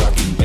rocking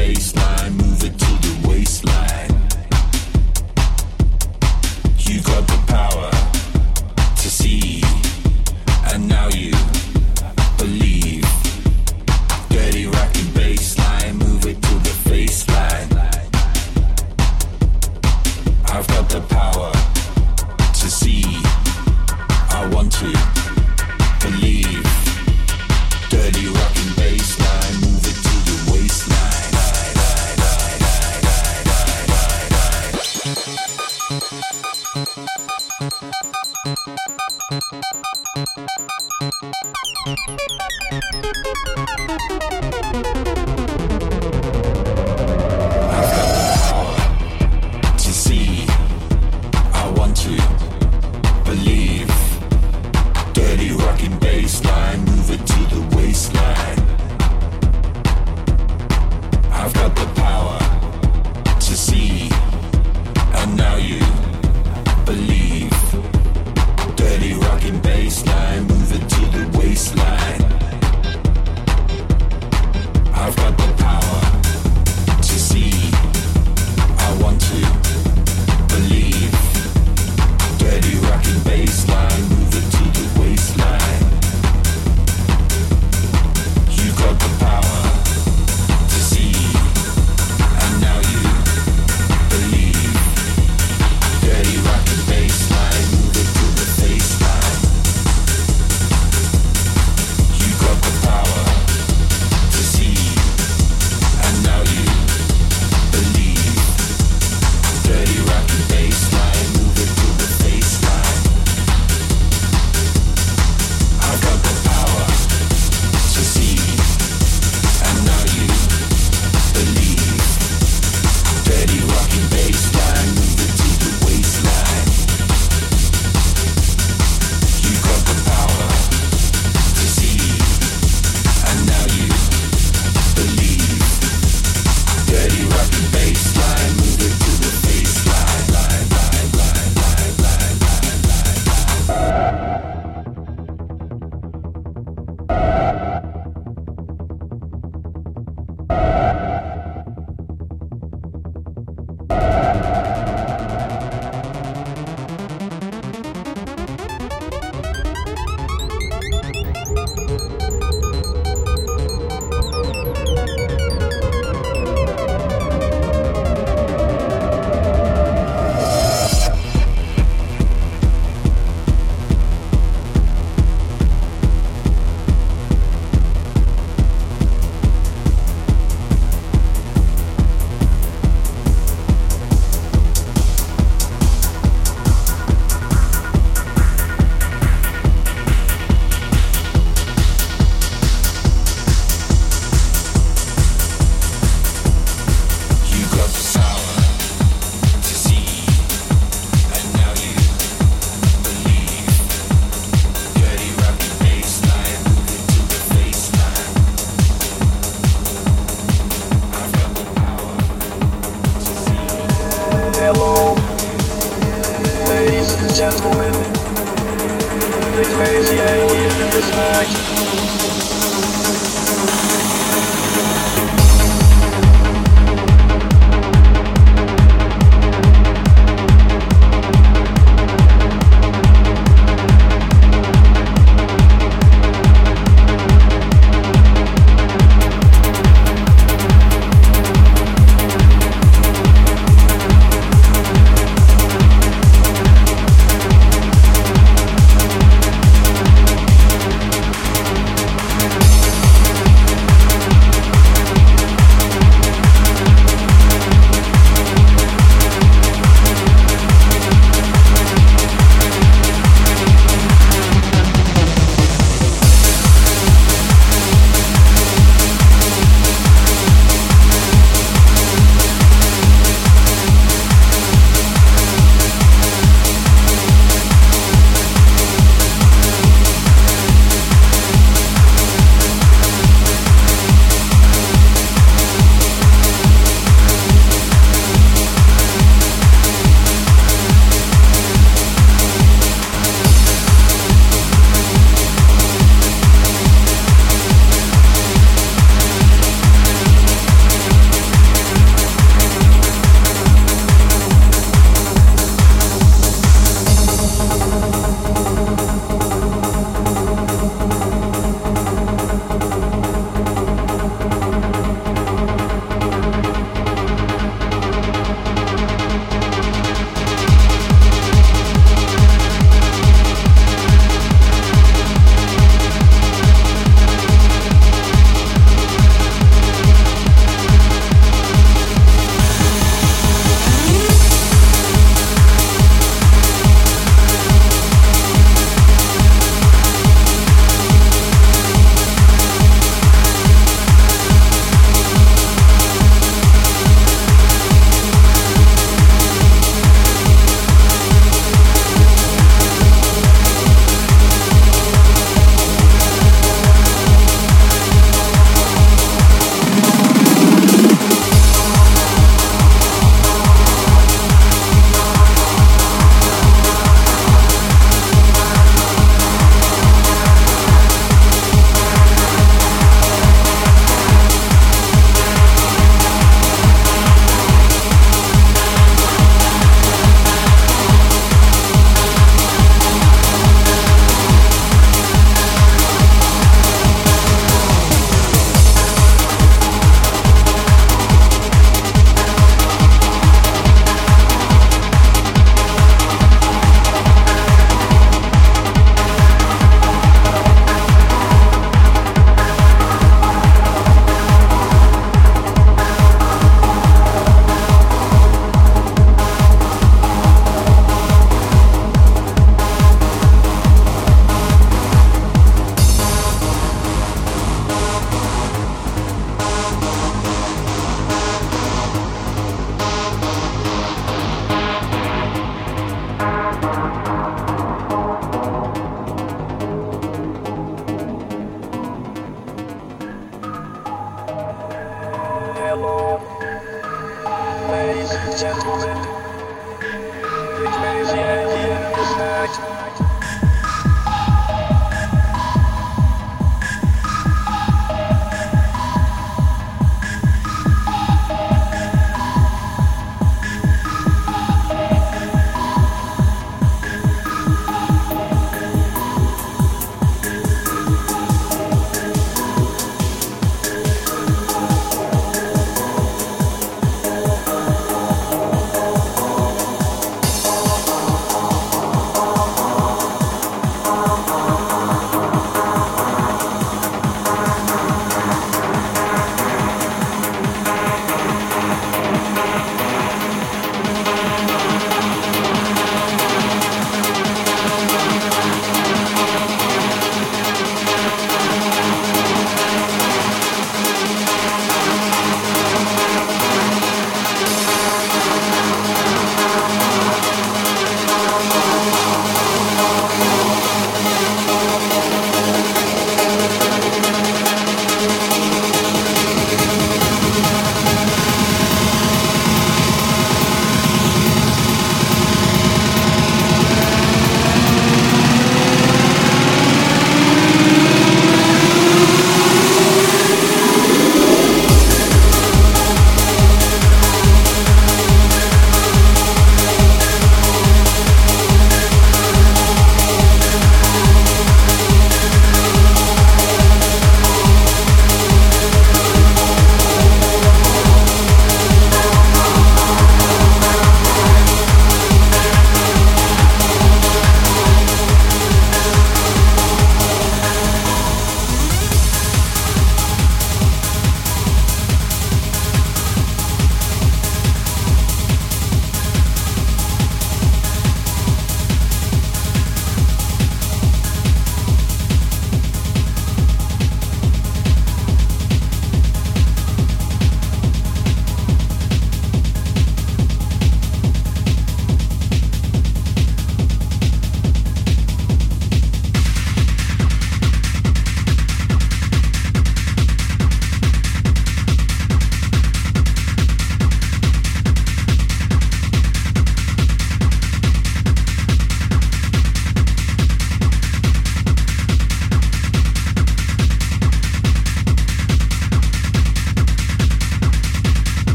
gentlemen, the crazy idea of the night. gentlemen.